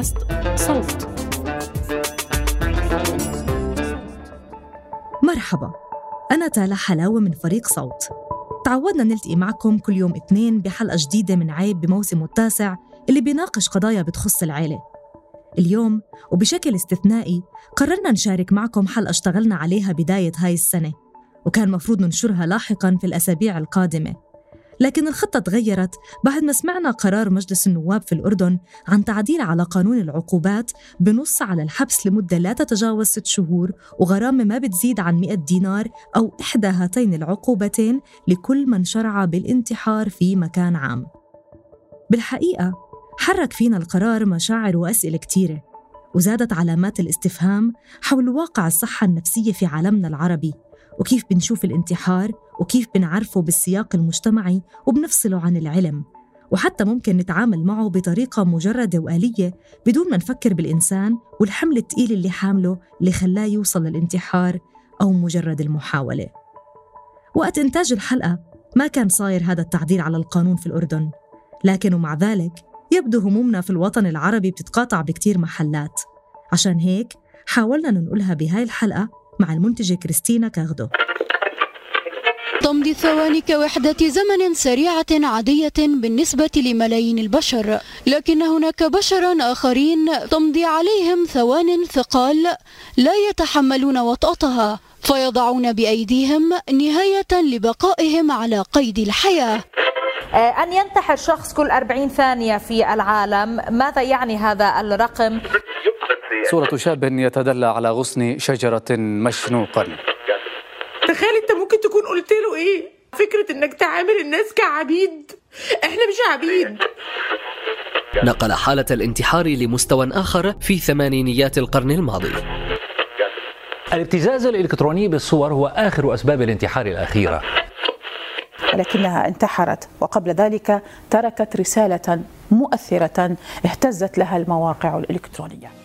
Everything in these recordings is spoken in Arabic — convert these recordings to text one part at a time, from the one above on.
بودكاست صوت. مرحبا. أنا تالا حلاوة من فريق صوت. تعودنا نلتقي معكم كل يوم اثنين بحلقة جديدة من عيب بموسمه التاسع اللي بيناقش قضايا بتخص العيلة. اليوم وبشكل استثنائي قررنا نشارك معكم حلقة اشتغلنا عليها بداية هاي السنة وكان مفروض ننشرها لاحقاً في الأسابيع القادمة. لكن الخطة تغيرت بعد ما سمعنا قرار مجلس النواب في الأردن عن تعديل على قانون العقوبات بنص على الحبس لمدة لا تتجاوز ست شهور وغرامة ما بتزيد عن 100 دينار أو إحدى هاتين العقوبتين لكل من شرع بالانتحار في مكان عام. بالحقيقة حرك فينا القرار مشاعر وأسئلة كتيرة وزادت علامات الاستفهام حول واقع الصحة النفسية في عالمنا العربي. وكيف بنشوف الانتحار وكيف بنعرفه بالسياق المجتمعي وبنفصله عن العلم. وحتى ممكن نتعامل معه بطريقة مجردة وآلية بدون ما نفكر بالإنسان والحمل الثقيل اللي حامله اللي خلاه يوصل للانتحار أو مجرد المحاولة. وقت إنتاج الحلقة ما كان صاير هذا التعديل على القانون في الأردن لكن ومع ذلك يبدو همومنا في الوطن العربي بتتقاطع بكتير محلات. عشان هيك حاولنا ننقلها بهاي الحلقة مع المنتجة كريستينا كاغدو تمضي الثواني كوحدة زمن سريعة عادية بالنسبة لملايين البشر لكن هناك بشرا آخرين تمضي عليهم ثوان ثقال لا يتحملون وطأتها فيضعون بأيديهم نهاية لبقائهم على قيد الحياة آه، أن ينتحر شخص كل 40 ثانية في العالم ماذا يعني هذا الرقم؟ صورة شاب يتدلى على غصن شجرة مشنوقا. تخيل انت ممكن تكون قلت له إيه؟ فكرة انك تعامل الناس كعبيد. إحنا مش عبيد. نقل حالة الانتحار لمستوى آخر في ثمانينيات القرن الماضي. الابتزاز الإلكتروني بالصور هو آخر أسباب الانتحار الأخيرة. ولكنها انتحرت وقبل ذلك تركت رسالة مؤثرة اهتزت لها المواقع الإلكترونية.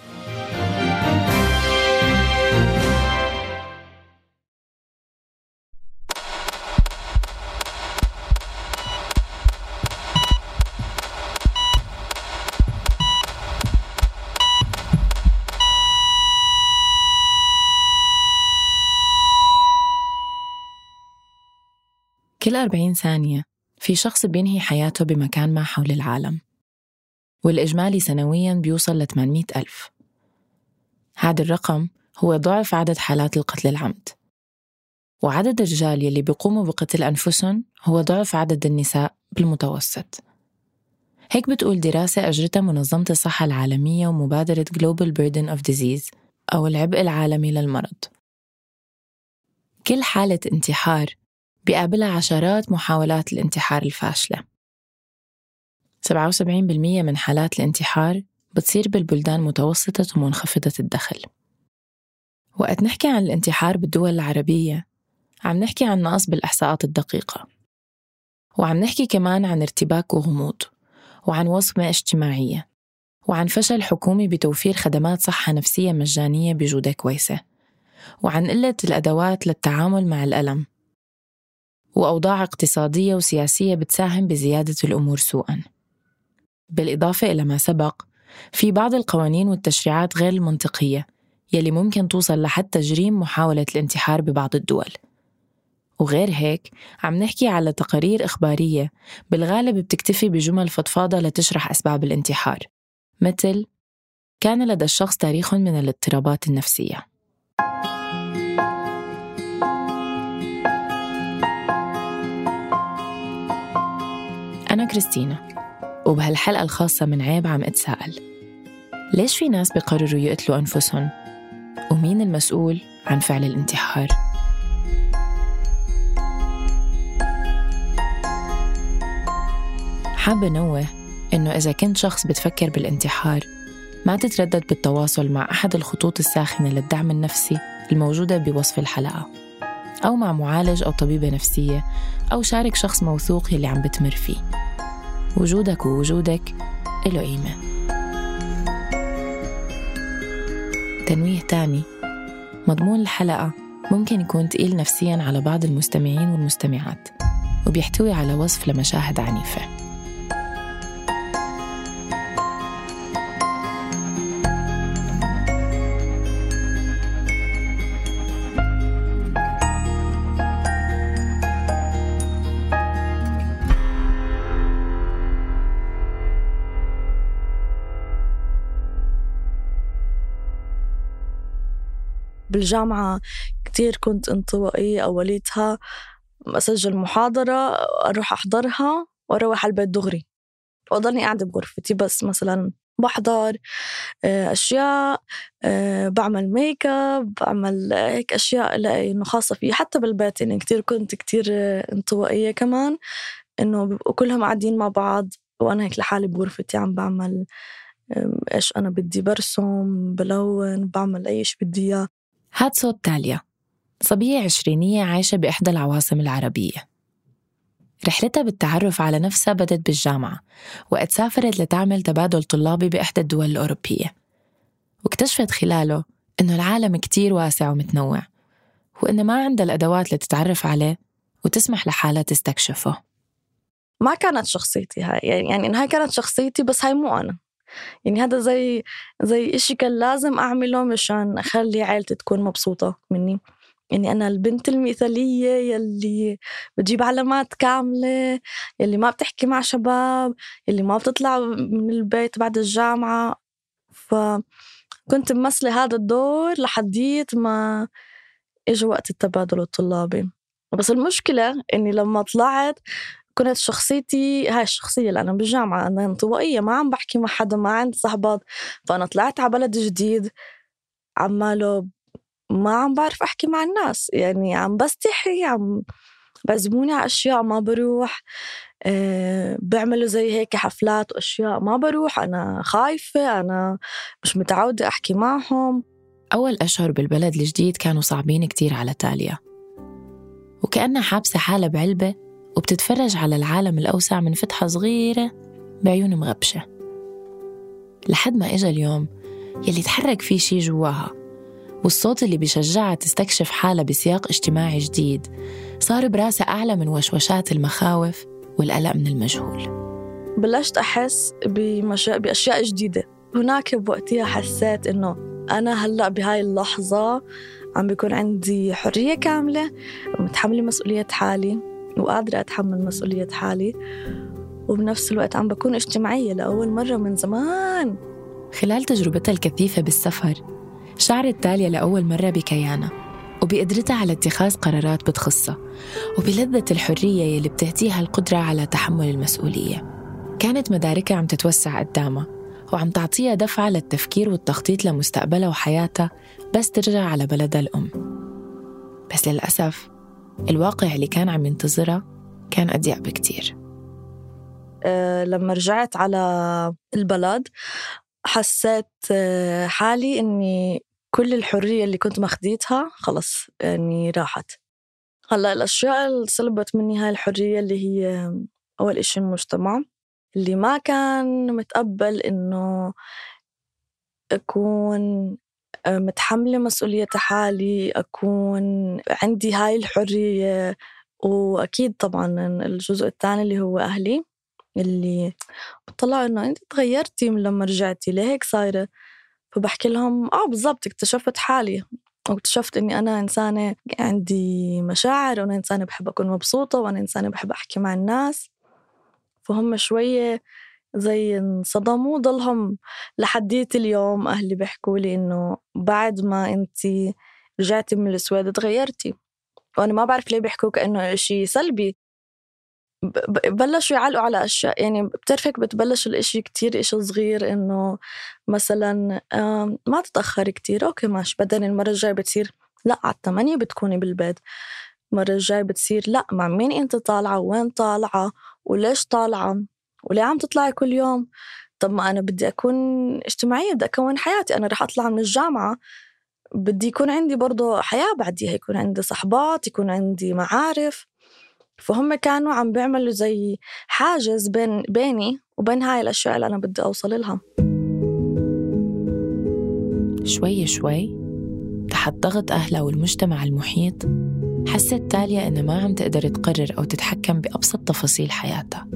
كل 40 ثانية في شخص بينهي حياته بمكان ما حول العالم. والإجمالي سنوياً بيوصل ل 800 ألف. هذا الرقم هو ضعف عدد حالات القتل العمد. وعدد الرجال يلي بيقوموا بقتل أنفسهم هو ضعف عدد النساء بالمتوسط. هيك بتقول دراسة أجرتها منظمة الصحة العالمية ومبادرة Global Burden of Disease أو العبء العالمي للمرض. كل حالة انتحار بيقابلها عشرات محاولات الانتحار الفاشلة. 77% من حالات الانتحار بتصير بالبلدان متوسطة ومنخفضة الدخل. وقت نحكي عن الانتحار بالدول العربية عم نحكي عن نقص بالإحصاءات الدقيقة. وعم نحكي كمان عن ارتباك وغموض وعن وصمة اجتماعية وعن فشل حكومي بتوفير خدمات صحة نفسية مجانية بجودة كويسة وعن قلة الأدوات للتعامل مع الألم. وأوضاع اقتصادية وسياسية بتساهم بزيادة الأمور سوءاً. بالإضافة إلى ما سبق، في بعض القوانين والتشريعات غير المنطقية يلي ممكن توصل لحد تجريم محاولة الانتحار ببعض الدول. وغير هيك عم نحكي على تقارير إخبارية بالغالب بتكتفي بجمل فضفاضة لتشرح أسباب الانتحار مثل كان لدى الشخص تاريخ من الاضطرابات النفسية أنا كريستينا وبهالحلقة الخاصة من عيب عم أتساءل ليش في ناس بقرروا يقتلوا أنفسهم؟ ومين المسؤول عن فعل الانتحار؟ حابة نوه إنه إذا كنت شخص بتفكر بالانتحار ما تتردد بالتواصل مع أحد الخطوط الساخنة للدعم النفسي الموجودة بوصف الحلقة أو مع معالج أو طبيبة نفسية أو شارك شخص موثوق يلي عم بتمر فيه وجودك ووجودك له قيمة تنويه تاني مضمون الحلقة ممكن يكون تقيل نفسيا على بعض المستمعين والمستمعات وبيحتوي على وصف لمشاهد عنيفة. بالجامعة كتير كنت انطوائية أوليتها أسجل محاضرة أروح أحضرها وأروح على البيت دغري. وأضلني قاعدة بغرفتي بس مثلا بحضر آه، أشياء آه، بعمل ميك اب بعمل هيك أشياء إنه خاصة فيي حتى بالبيت يعني كتير كنت كتير انطوائية كمان إنه كلهم قاعدين مع بعض وأنا هيك لحالي بغرفتي عم بعمل إيش أنا بدي برسم بلون بعمل أي شيء بدي إياه. هاد صوت تاليا. صبية عشرينية عايشة بإحدى العواصم العربية. رحلتها بالتعرف على نفسها بدت بالجامعة وقت سافرت لتعمل تبادل طلابي بإحدى الدول الأوروبية. واكتشفت خلاله إنه العالم كتير واسع ومتنوع وإنه ما عندها الأدوات لتتعرف عليه وتسمح لحالها تستكشفه. ما كانت شخصيتي هاي يعني, يعني هاي كانت شخصيتي بس هاي مو أنا. يعني هذا زي زي إشي كان لازم أعمله مشان أخلي عائلتي تكون مبسوطة مني. يعني أنا البنت المثالية يلي بتجيب علامات كاملة يلي ما بتحكي مع شباب يلي ما بتطلع من البيت بعد الجامعة. فكنت ممثلة هذا الدور لحديت ما إجا وقت التبادل الطلابي. بس المشكلة إني لما طلعت كنت شخصيتي هاي الشخصية اللي أنا بالجامعة أنا انطوائية ما عم بحكي مع حدا ما عندي صحبات. فأنا طلعت على بلد جديد عماله ما عم بعرف أحكي مع الناس. يعني عم بستحي عم بعزموني على أشياء ما بروح. أه بعملوا زي هيك حفلات وأشياء ما بروح. أنا خايفة أنا مش متعودة أحكي معهم. أول أشهر بالبلد الجديد كانوا صعبين كتير على تاليا. وكأنها حابسة حالها بعلبة وبتتفرج على العالم الأوسع من فتحة صغيرة بعيون مغبشة. لحد ما إجا اليوم يلي تحرك فيه شي جواها والصوت اللي بيشجعها تستكشف حالها بسياق اجتماعي جديد. صار براسها أعلى من وشوشات المخاوف والقلق من المجهول. بلشت أحس بمشا... بأشياء جديدة. هناك بوقتها حسيت إنه أنا هلأ بهاي اللحظة عم بيكون عندي حرية كاملة متحملة مسؤولية حالي. وقادرة أتحمل مسؤولية حالي. وبنفس الوقت عم بكون اجتماعية لأول مرة من زمان. خلال تجربتها الكثيفة بالسفر شعرت تاليا لأول مرة بكيانها وبقدرتها على اتخاذ قرارات بتخصها وبلذة الحرية يلي بتعطيها القدرة على تحمل المسؤولية. كانت مداركها عم تتوسع قدامها وعم تعطيها دفعة للتفكير والتخطيط لمستقبلها وحياتها بس ترجع على بلدها الأم. بس للأسف الواقع اللي كان عم ينتظرها كان أضيق بكتير. أه لما رجعت على البلد حسيت آه، حالي إني كل الحرية اللي كنت مخديتها خلص يعني راحت. هلأ الأشياء اللي سلبت مني هاي الحرية اللي هي أول إشي المجتمع اللي ما كان متقبل إنه أكون آه، متحملة مسؤولية حالي أكون عندي هاي الحرية وأكيد طبعا الجزء الثاني اللي هو أهلي اللي بطلعوا إنه أنت تغيرتي من لما رجعتي ليه هيك صايرة؟ فبحكي لهم آه بالضبط اكتشفت حالي واكتشفت إني أنا إنسانة عندي مشاعر وأنا إنسانة بحب أكون مبسوطة وأنا إنسانة بحب أحكي مع الناس. فهم شوية زي انصدموا ضلهم لحديت اليوم أهلي بيحكوا لي إنه بعد ما أنت رجعتي من السويد تغيرتي. وأنا ما بعرف ليه بيحكوا كأنه إشي سلبي. بلشوا يعلقوا على أشياء يعني بتعرفك بتبلش الإشي كتير إشي صغير إنه مثلا ما تتأخر كتير أوكي ماشي بعدين المرة الجاية بتصير لأ على الثمانية بتكوني بالبيت. المرة الجاية بتصير لأ مع مين أنت طالعة؟ وين طالعة؟ وليش طالعة؟ وليه عم تطلعي كل يوم. طب ما أنا بدي أكون اجتماعية بدي أكون حياتي. أنا رح أطلع من الجامعة بدي يكون عندي برضه حياة بعديها. يكون عندي صحبات يكون عندي معارف. فهم كانوا عم بيعملوا زي حاجز بين بيني وبين هاي الأشياء اللي أنا بدي أوصل لها. شوي شوي تحت ضغط أهلها والمجتمع المحيط حست تاليا إنها ما عم تقدر تقرر أو تتحكم بأبسط تفاصيل حياتها.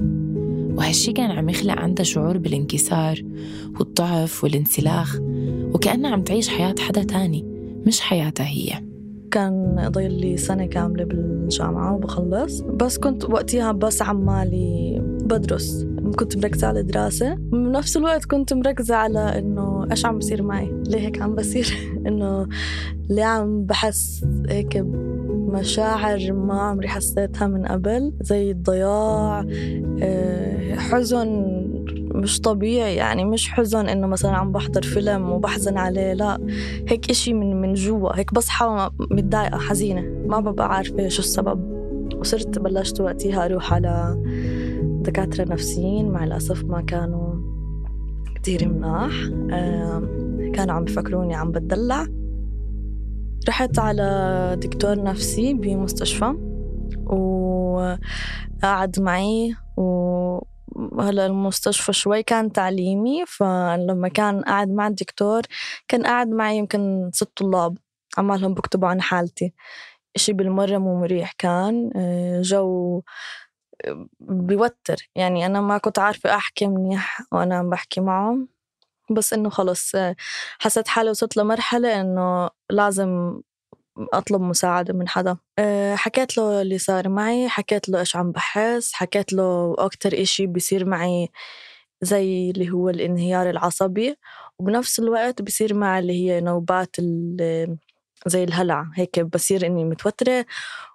وهالشي كان عم يخلق عندها شعور بالانكسار والضعف والانسلاخ وكأنها عم تعيش حياة حدا تاني مش حياتها هي. كان ضايل لي سنة كاملة بالجامعة وبخلص بس كنت وقتها بس عمالي بدرس كنت مركزة على الدراسة. بنفس الوقت كنت مركزة على إنه إيش عم بصير معي ليه هيك عم بصير؟ إنه ليه عم بحس هيك مشاعر ما عمري حسيتها من قبل زي الضياع آه، حزن مش طبيعي يعني مش حزن إنه مثلا عم بحضر فيلم وبحزن عليه لا هيك إشي من من جوا هيك بصحى متضايقة حزينة ما ببقى عارفة شو السبب. وصرت بلشت وقتها أروح على دكاترة نفسيين مع الأسف ما كانوا كتير مناح كانوا عم بفكروني عم بتدلع. رحت على دكتور نفسي بمستشفى وقعد معي وهلا المستشفى شوي كان تعليمي فلما كان قاعد مع الدكتور كان قاعد معي يمكن ست طلاب عمالهم بكتبوا عن حالتي. إشي بالمرة مو مريح كان آه، جو آه، بيوتر. يعني أنا ما كنت عارفة أحكي منيح وأنا عم بحكي معهم. بس إنه خلص حسيت حالي وصلت لمرحلة إنه لازم أطلب مساعدة من حدا. حكيت له اللي صار معي حكيت له إيش عم بحس حكيت له أكتر إشي بيصير معي زي اللي هو الانهيار العصبي وبنفس الوقت بصير مع اللي هي نوبات زي الهلع هيك بصير إني متوترة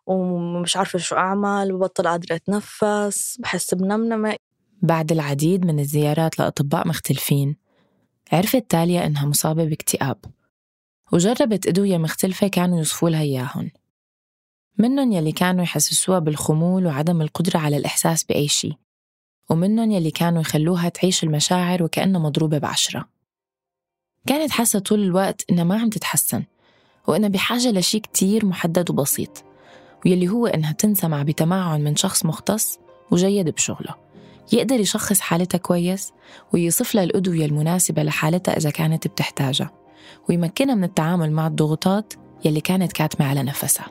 ومش عارفة شو أعمل ببطل قادرة أتنفس بحس بنمنمة. بعد العديد من الزيارات لأطباء مختلفين عرفت تاليا إنها مصابة باكتئاب وجربت أدوية مختلفة كانوا يوصفوا لها إياهن. منن يلي كانوا يحسسوها بالخمول وعدم القدرة على الإحساس بأي شيء ومنن يلي كانوا يخلوها تعيش المشاعر وكأنها مضروبة بعشرة. كانت حاسة طول الوقت إنها ما عم تتحسن وإنها بحاجة لشي كتير محدد وبسيط ويلي هو إنها تنسمع بتمعن من شخص مختص وجيد بشغله. يقدر يشخص حالتها كويس ويصف لها الأدوية المناسبة لحالتها إذا كانت بتحتاجها ويمكنها من التعامل مع الضغوطات يلي كانت كاتمة على نفسها.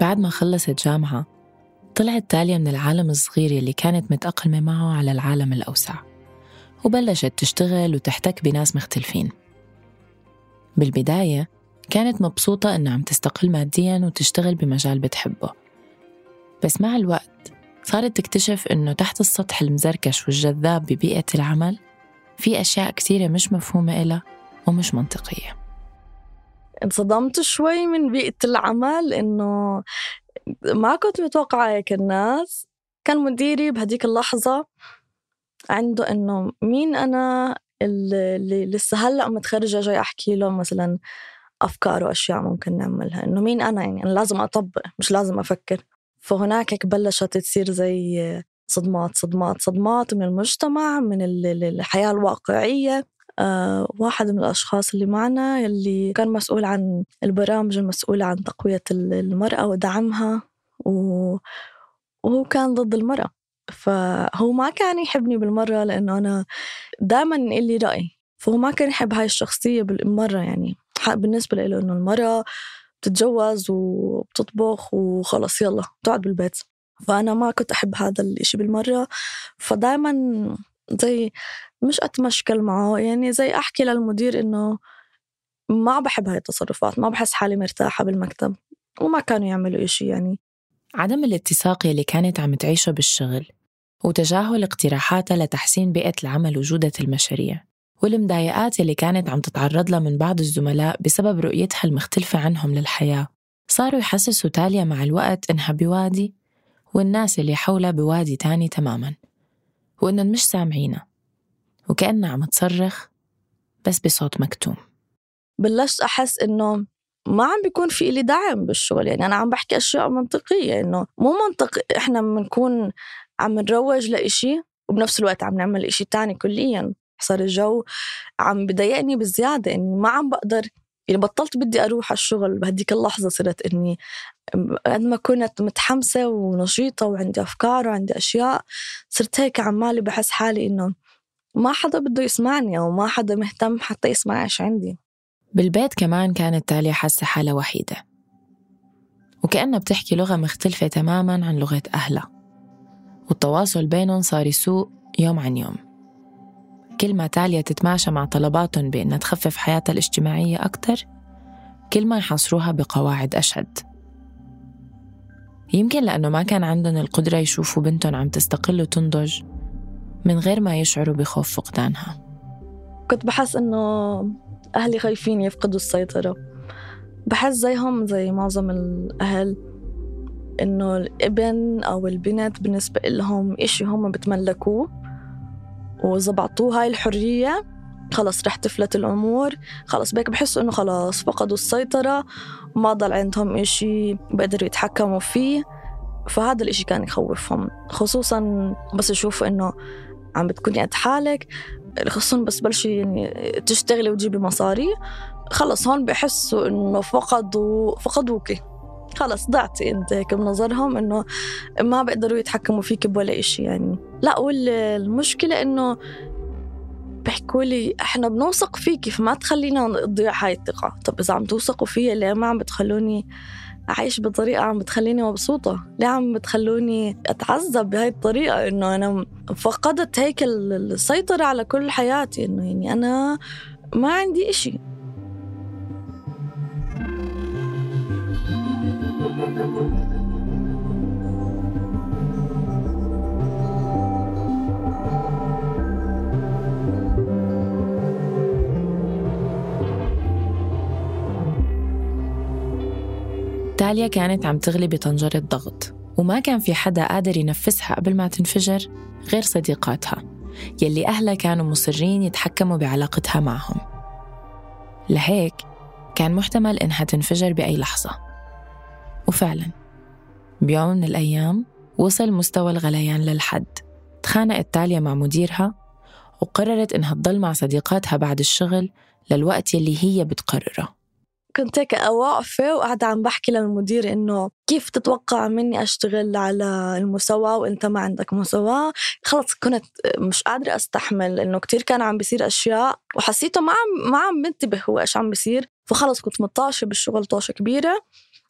بعد ما خلصت جامعة طلعت تاليا من العالم الصغير يلي كانت متأقلمة معه على العالم الأوسع وبلشت تشتغل وتحتك بناس مختلفين. بالبداية كانت مبسوطة إنها عم تستقل ماديا وتشتغل بمجال بتحبه. بس مع الوقت صارت تكتشف إنه تحت السطح المزركش والجذاب ببيئة العمل في أشياء كثيرة مش مفهومة إلها ومش منطقية. انصدمت شوي من بيئة العمل إنه ما كنت متوقعة هيك الناس. كان مديري بهديك اللحظة عنده إنه مين أنا اللي لسه هلأ متخرجة جاي أحكي له مثلا أفكار وأشياء ممكن نعملها. إنه مين أنا يعني؟ أنا لازم أطبق مش لازم أفكر. فهناك بلشت تصير زي صدمات صدمات صدمات من المجتمع من الحياة الواقعية. آه واحد من الأشخاص اللي معنا اللي كان مسؤول عن البرامج المسؤولة عن تقوية المرأة ودعمها و... وهو كان ضد المرأة. فهو ما كان يحبني بالمرة لأنه أنا دائما لي رأي. فهو ما كان يحب هاي الشخصية بالمرة يعني. بالنسبة له إنه المرأة بتتجوز وبتطبخ وخلص يلا تقعد بالبيت. فأنا ما كنت أحب هذا الإشي بالمرة. فدائما زي مش أتمشكل معه يعني زي أحكي للمدير إنه ما بحب هاي التصرفات ما بحس حالي مرتاحة بالمكتب. وما كانوا يعملوا إشي يعني. عدم الاتساق يلي كانت عم تعيشه بالشغل وتجاهل اقتراحاتها لتحسين بيئة العمل وجودة المشاريع. والمضايقات يلي كانت عم تتعرض لها من بعض الزملاء بسبب رؤيتها المختلفة عنهم للحياة. صاروا يحسسوا تاليا مع الوقت إنها بوادي والناس اللي حولها بوادي تاني تماماً. وإنهم مش سامعينها وكأنها عم تصرخ بس بصوت مكتوم. بلشت أحس إنه ما عم بيكون في إلي دعم بالشغل. يعني أنا عم بحكي أشياء منطقية إنه مو منطق إحنا بنكون عم نروج لإشي وبنفس الوقت عم نعمل إشي تاني كليا. صار الجو عم بضايقني بزيادة إني ما عم بقدر يعني بطلت بدي أروح على الشغل بهديك اللحظة صرت إني قد ما كنت متحمسة ونشيطة وعندي أفكار وعندي أشياء صرت هيك عمالي بحس حالي إنه ما حدا بده يسمعني أو ما حدا مهتم حتى يسمع إيش عندي. بالبيت كمان كانت تاليا حاسة حالها وحيدة. وكأنها بتحكي لغة مختلفة تماما عن لغة أهلها. والتواصل بينهم صار يسوء يوم عن يوم. كل ما تاليا تتماشى مع طلباتهم بأنها تخفف حياتها الاجتماعية أكتر؟ كل ما يحاصروها بقواعد أشد. يمكن لأنه ما كان عندهم القدرة يشوفوا بنتهم عم تستقل وتنضج من غير ما يشعروا بخوف فقدانها. كنت بحس إنه أهلي خايفين يفقدوا السيطرة. بحس زيهم زي معظم الأهل إنه الابن أو البنت بالنسبة لهم إشي هم بتملكوه. وإذا هاي الحرية. خلص رح تفلت الأمور. خلص بيك بحسوا إنه خلاص فقدوا السيطرة. وما ضل عندهم إشي بيقدروا يتحكموا فيه. فهذا الإشي كان يخوفهم. خصوصا بس يشوفوا إنه عم بتكوني قد حالك. خصوصا بس بلشي يعني تشتغلي وتجيبي مصاري. خلص هون بحسوا إنه فقدوا فقدوكي. خلص ضعتي أنت هيك بنظرهم إنه ما بيقدروا يتحكموا فيك بولا إشي يعني. لا والمشكلة إنه بيحكوا لي إحنا بنوثق فيكي فما تخلينا تضيع هاي الثقة. طب إذا عم توثقوا فيا ليه ما عم بتخلوني أعيش بطريقة عم بتخليني مبسوطة؟ ليه عم بتخلوني أتعذب بهاي الطريقة؟ إنه أنا فقدت هيك السيطرة على كل حياتي إنه يعني أنا ما عندي إشي. تاليا كانت عم تغلي بطنجرة ضغط وما كان في حدا قادر ينفسها قبل ما تنفجر غير صديقاتها يلي أهلها كانوا مصرين يتحكموا بعلاقتها معهم. لهيك كان محتمل إنها تنفجر بأي لحظة. وفعلا بيوم من الأيام وصل مستوى الغليان للحد تخانقت تاليا مع مديرها وقررت إنها تضل مع صديقاتها بعد الشغل للوقت يلي هي بتقرره. كنت هيك واقفة وقاعدة عم بحكي للمدير إنه كيف تتوقع مني أشتغل على المساواة وأنت ما عندك مساواة؟ خلص كنت مش قادرة أستحمل إنه كتير كان عم بيصير أشياء وحسيته ما عم ما عم بنتبه هو إيش عم بيصير. فخلص كنت مطاشة بالشغل طاشة كبيرة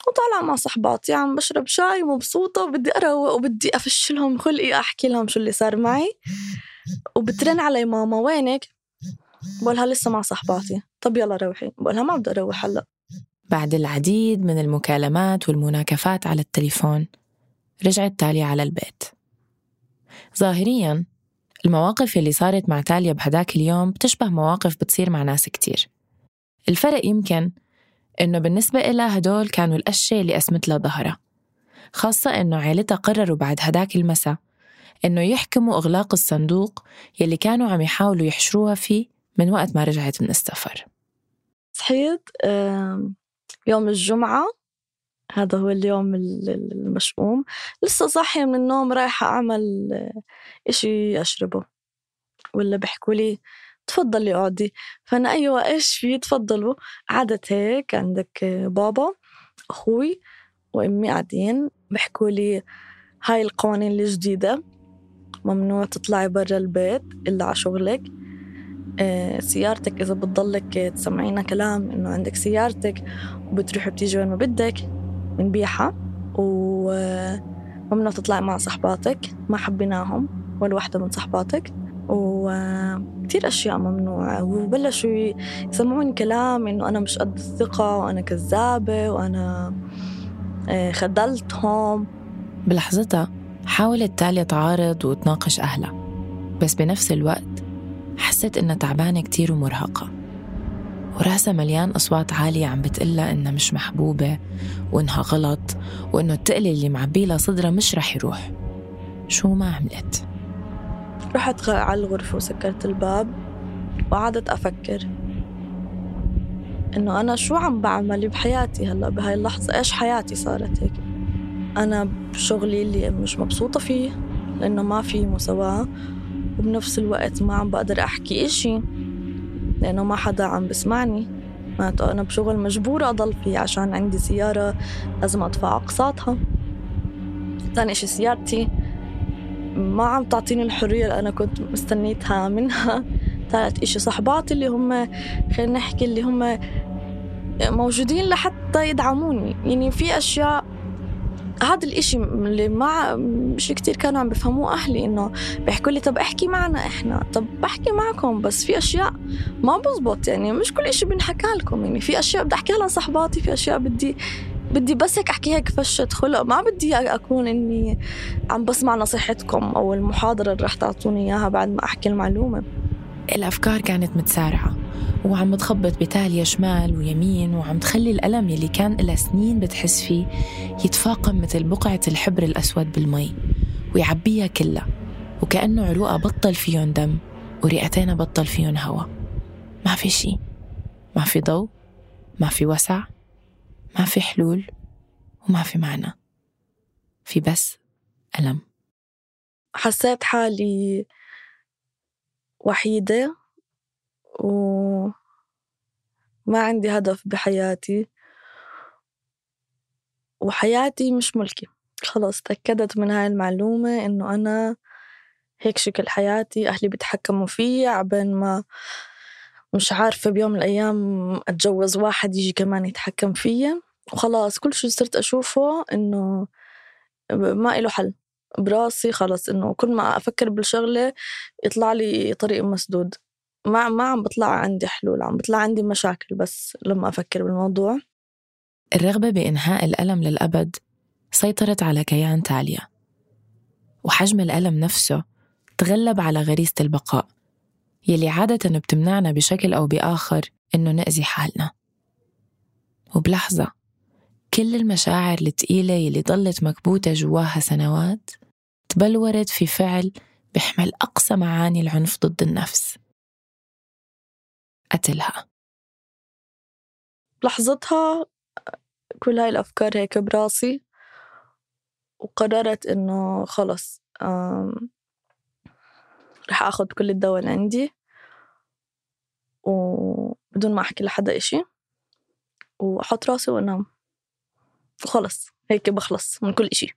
وطالعة مع صحباتي عم بشرب شاي مبسوطة وبدي أروق وبدي أفشلهم خلقي أحكي لهم شو اللي صار معي. وبترن علي ماما وينك؟ بقولها لسه مع صحباتي. طب يلا روحي. بقولها ما بدي أروح هلأ. بعد العديد من المكالمات والمناكفات على التليفون رجعت تاليا على البيت. ظاهريا المواقف اللي صارت مع تاليا بهداك اليوم بتشبه مواقف بتصير مع ناس كتير. الفرق يمكن إنه بالنسبة إلها هدول كانوا الأشياء اللي أسمت لها ظهرها خاصة إنه عيلتها قرروا بعد هداك المساء إنه يحكموا إغلاق الصندوق يلي كانوا عم يحاولوا يحشروها فيه من وقت ما رجعت من السفر. صحيت يوم الجمعة. هذا هو اليوم المشؤوم. لسه صاحية من النوم رايحة أعمل إشي أشربه. ولا بيحكوا لي تفضلي اقعدي. فأنا أيوة إيش في؟ تفضلوا. قعدت هيك عندك بابا أخوي وأمي قاعدين. بيحكوا لي هاي القوانين الجديدة. ممنوع تطلعي برا البيت إلا على شغلك. سيارتك إذا بتضلك تسمعينا كلام إنه عندك سيارتك وبتروحي بتيجي وين ما بدك بنبيعها وممنوع تطلعي مع صحباتك ما حبيناهم ولا واحدة من صحباتك. وكتير أشياء ممنوعة. وبلشوا يسمعوني كلام إنه أنا مش قد الثقة وأنا كذابة وأنا آه، خذلتهم. بلحظتها حاولت تاليا تعارض وتناقش أهلها بس بنفس الوقت حست إنها تعبانة كتير ومرهقة. وراسها مليان أصوات عالية عم بتقلها إنها مش محبوبة وإنها غلط وإنه التقل اللي معبيلها صدرها مش رح يروح. شو ما عملت. رحت على الغرفة وسكرت الباب وقعدت أفكر إنه أنا شو عم بعمل بحياتي هلأ؟ بهاي اللحظة إيش حياتي صارت هيك؟ أنا بشغلي اللي مش مبسوطة فيه لأنه ما في مساواة. وبنفس الوقت ما عم بقدر أحكي إشي لأنه ما حدا عم بسمعني. معناته أنا بشغل مجبورة أضل فيه عشان عندي سيارة لازم أدفع أقساطها. ثاني إشي سيارتي ما عم تعطيني الحرية اللي أنا كنت مستنيتها منها. ثالث إشي صحباتي اللي هم خلينا نحكي اللي هم موجودين لحتى يدعموني. يعني في أشياء هذا الإشي اللي مع مش كتير كانوا عم بفهموه أهلي إنه بيحكوا لي طب احكي معنا إحنا طب بحكي معكم بس في أشياء ما بزبط يعني مش كل إشي بنحكى لكم يعني في أشياء بدي أحكيها لصحباتي في أشياء بدي بدي بس هيك أحكي هيك فشة خلق ما بدي أكون إني عم بسمع نصيحتكم أو المحاضرة اللي رح تعطوني إياها بعد ما أحكي المعلومة. الأفكار كانت متسارعة وعم بتخبط بتالية شمال ويمين وعم تخلي الألم يلي كان إلها سنين بتحس فيه يتفاقم مثل بقعة الحبر الأسود بالمي ويعبيها كلها وكأنه عروقها بطل فيهم دم ورئتينا بطل فيهم هوا. ما في شي ما في ضوء ما في وسع ما في حلول وما في معنى في بس ألم. حسيت حالي وحيدة وما عندي هدف بحياتي. وحياتي مش ملكي. خلاص تأكدت من هاي المعلومة إنه أنا هيك شكل حياتي. أهلي بيتحكموا فيي عبين ما مش عارفة بيوم من الأيام أتجوز واحد يجي كمان يتحكم فيا. وخلاص كل شي صرت أشوفه إنه ما إله حل. براسي خلص إنه كل ما أفكر بالشغلة يطلع لي طريق مسدود. ما ما عم بطلع عندي حلول عم بطلع عندي مشاكل بس لما أفكر بالموضوع. الرغبة بإنهاء الألم للأبد سيطرت على كيان تاليا وحجم الألم نفسه تغلب على غريزة البقاء يلي عادة بتمنعنا بشكل أو بآخر إنه نأذي حالنا. وبلحظة كل المشاعر الثقيلة يلي ضلت مكبوتة جواها سنوات تبلورت في فعل بيحمل أقصى معاني العنف ضد النفس. قتلها. لحظتها كل هاي الأفكار هيك براسي وقررت إنه خلص رح أخذ كل الدواء اللي عندي وبدون ما أحكي لحدا إشي وأحط راسي وأنام. وخلص هيك بخلص من كل إشي.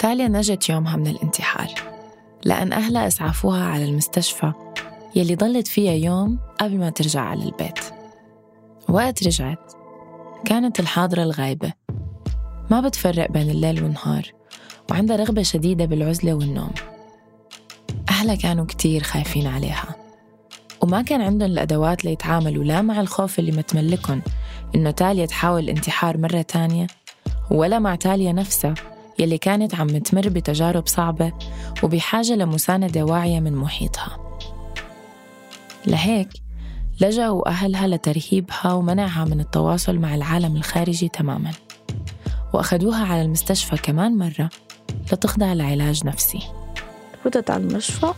تاليا نجت يومها من الانتحار. لأن أهلها إسعافوها على المستشفى يلي ضلت فيها يوم قبل ما ترجع على البيت. وقت رجعت كانت الحاضرة الغايبة. ما بتفرق بين الليل والنهار وعندها رغبة شديدة بالعزلة والنوم. أهلها كانوا كتير خايفين عليها. وما كان عندهم الأدوات ليتعاملوا لا مع الخوف اللي متملكهم إنه تاليا تحاول الانتحار مرة تانية ولا مع تاليا نفسها. يلي كانت عم تمر بتجارب صعبة وبحاجة لمساندة واعية من محيطها. لهيك لجأوا أهلها لترهيبها ومنعها من التواصل مع العالم الخارجي تماماً وأخذوها على المستشفى كمان مرة لتخضع لعلاج نفسي. فتت على المشفى.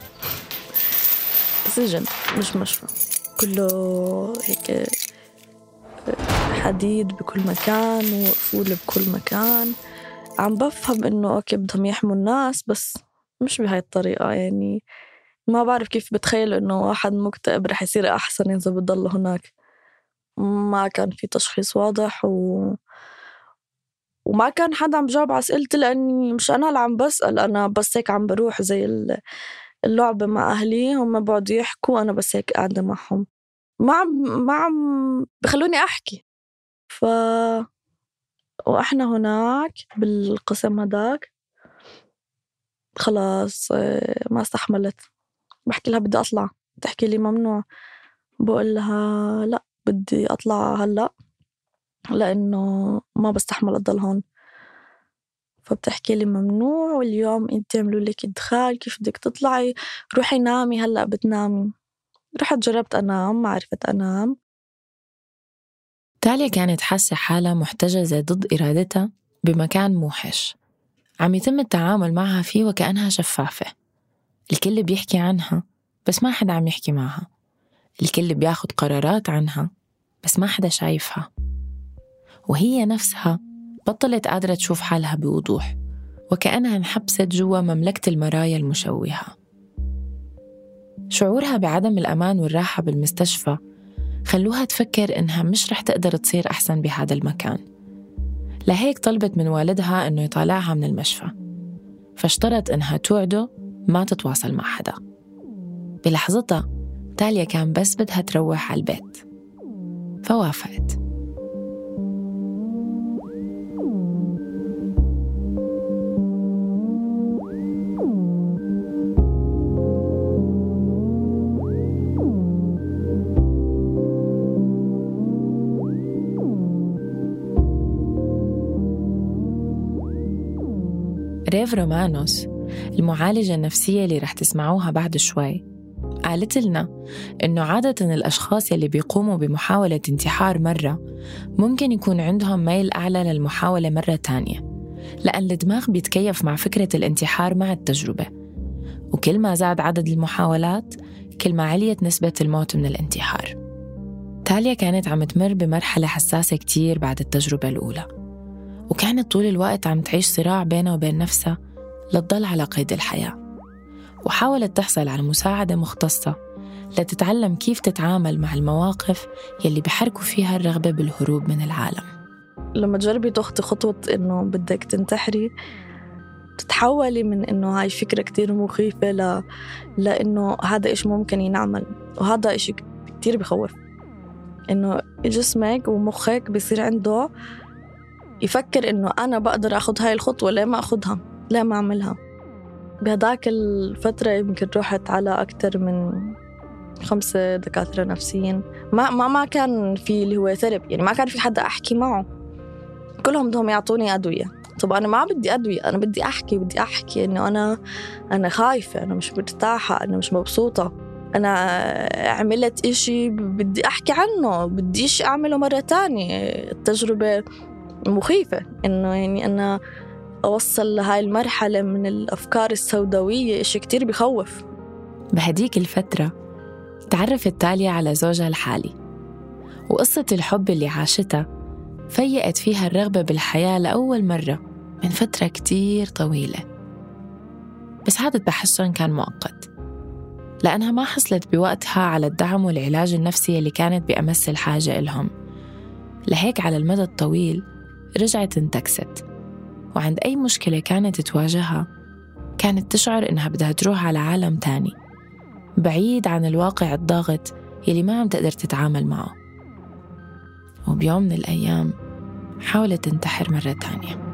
سجن مش مشفى. كله هيك حديد بكل مكان وقفول بكل مكان. عم بفهم إنه أوكي بدهم يحموا الناس بس مش بهاي الطريقة. يعني ما بعرف كيف بتخيل إنه واحد مكتئب رح يصير أحسن إذا بضل هناك. ما كان في تشخيص واضح و وما كان حدا عم بجاوب على أسئلتي لأني مش أنا اللي عم بسأل أنا بس هيك عم بروح زي اللعبة مع أهلي هم بقعدوا يحكوا أنا بس هيك قاعدة معهم. ما عم ما عم بخلوني أحكي. ف وإحنا هناك بالقسم هداك خلاص ما استحملت. بحكي لها بدي أطلع. بتحكي لي ممنوع. بقول لها لا بدي أطلع هلأ لأنه ما بستحمل أضل هون. فبتحكي لي ممنوع واليوم انت عملوا لك إدخال كيف بدك تطلعي؟ روحي نامي هلأ بتنامي. رحت جربت أنام ما عرفت أنام. تاليا كانت حاسة حالها محتجزة ضد إرادتها بمكان موحش. عم يتم التعامل معها فيه وكأنها شفافة. الكل بيحكي عنها بس ما حدا عم يحكي معها. الكل بياخد قرارات عنها بس ما حدا شايفها. وهي نفسها بطلت قادرة تشوف حالها بوضوح وكأنها انحبست جوا مملكة المرايا المشوهة. شعورها بعدم الأمان والراحة بالمستشفى خلوها تفكر إنها مش رح تقدر تصير أحسن بهذا المكان. لهيك طلبت من والدها إنه يطالعها من المشفى. فاشترط إنها توعده ما تتواصل مع حدا. بلحظتها تاليا كان بس بدها تروح على البيت. فوافقت. ريف رومانوس المعالجة النفسية اللي رح تسمعوها بعد شوي. قالت لنا إنه عادة الأشخاص يلي بيقوموا بمحاولة انتحار مرة ممكن يكون عندهم ميل أعلى للمحاولة مرة تانية لأن الدماغ بيتكيف مع فكرة الانتحار مع التجربة. وكل ما زاد عدد المحاولات كل ما عليت نسبة الموت من الانتحار. تاليا كانت عم تمر بمرحلة حساسة كتير بعد التجربة الأولى. وكانت طول الوقت عم تعيش صراع بينها وبين نفسها لتضل على قيد الحياة. وحاولت تحصل على مساعدة مختصة لتتعلم كيف تتعامل مع المواقف يلي بحركوا فيها الرغبة بالهروب من العالم. لما تجربي تاخدي خطوة إنه بدك تنتحري تتحولي من إنه هاي فكرة كتير مخيفة ل... لإنه هذا إيش ممكن ينعمل وهذا إشي كتير بخوف. إنه جسمك ومخك بصير عنده يفكر إنه أنا بقدر أخذ هاي الخطوة ليه ما أخذها؟ ليه ما أعملها؟ بهداك الفترة يمكن رحت على أكثر من خمسة دكاترة نفسيين. ما ما ما كان في اللي هو ثيرابي يعني ما كان في حدا أحكي معه. كلهم بدهم يعطوني أدوية. طب أنا ما بدي أدوية أنا بدي أحكي بدي أحكي إنه أنا أنا خايفة أنا مش مرتاحة أنا مش مبسوطة. أنا عملت إشي بدي أحكي عنه بديش أعمله مرة تانية. التجربة مخيفة إنه يعني أنا أوصل لهاي المرحلة من الأفكار السوداوية إشي كتير بخوف. بهديك الفترة تعرفت تاليا على زوجها الحالي وقصة الحب اللي عاشتها فيقت فيها الرغبة بالحياة لأول مرة من فترة كتير طويلة. بس هذا التحسن كان مؤقت لأنها ما حصلت بوقتها على الدعم والعلاج النفسي اللي كانت بأمس الحاجة إلهم لهيك على المدى الطويل رجعت انتكست. وعند أي مشكلة كانت تواجهها كانت تشعر إنها بدها تروح على عالم تاني بعيد عن الواقع الضاغط يلي ما عم تقدر تتعامل معه. وبيوم من الأيام حاولت تنتحر مرة تانية.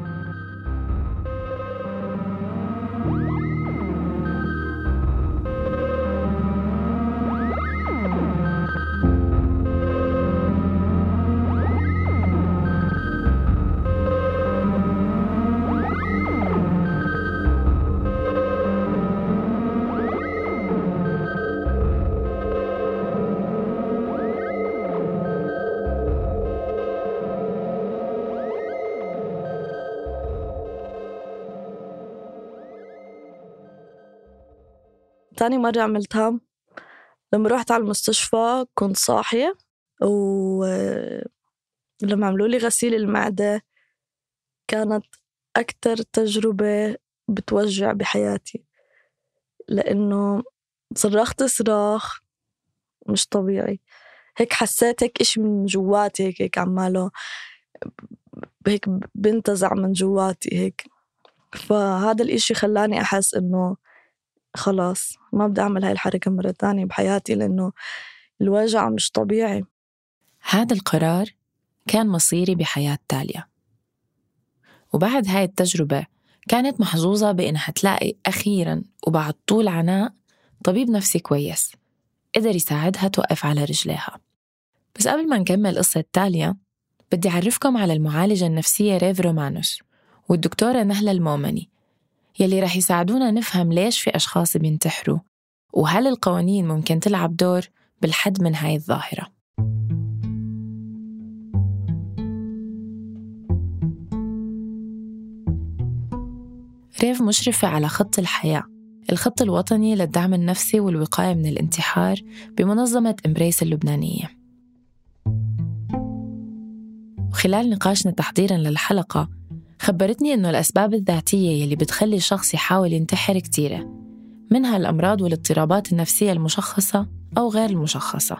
تاني مرة عملتها لما رحت على المستشفى كنت صاحية ولما عملوا لي غسيل المعدة كانت أكتر تجربة بتوجع بحياتي لأنه صرخت صراخ مش طبيعي. هيك حسيت هيك إشي من جواتي هيك هيك عماله هيك بنتزع من جواتي هيك. فهذا الإشي خلاني أحس إنه خلاص ما بدي أعمل هاي الحركة مرة تانية بحياتي لأنه الوجع مش طبيعي. هذا القرار كان مصيري بحياة تاليا وبعد هاي التجربة كانت محظوظة بإنها تلاقي أخيرا وبعد طول عناء طبيب نفسي كويس قدر يساعدها توقف على رجليها. بس قبل ما نكمل قصة تاليا بدي أعرفكم على المعالجة النفسية ريف رومانوس والدكتورة نهلة المومني يلي رح يساعدونا نفهم ليش في أشخاص بينتحروا وهل القوانين ممكن تلعب دور بالحد من هاي الظاهرة. ريف مشرفة على خط الحياة الخط الوطني للدعم النفسي والوقاية من الانتحار بمنظمة إمبريس اللبنانية. وخلال نقاشنا تحضيرا للحلقة خبرتني إنه الأسباب الذاتية يلي بتخلي الشخص يحاول ينتحر كتيرة منها الأمراض والاضطرابات النفسية المشخصة أو غير المشخصة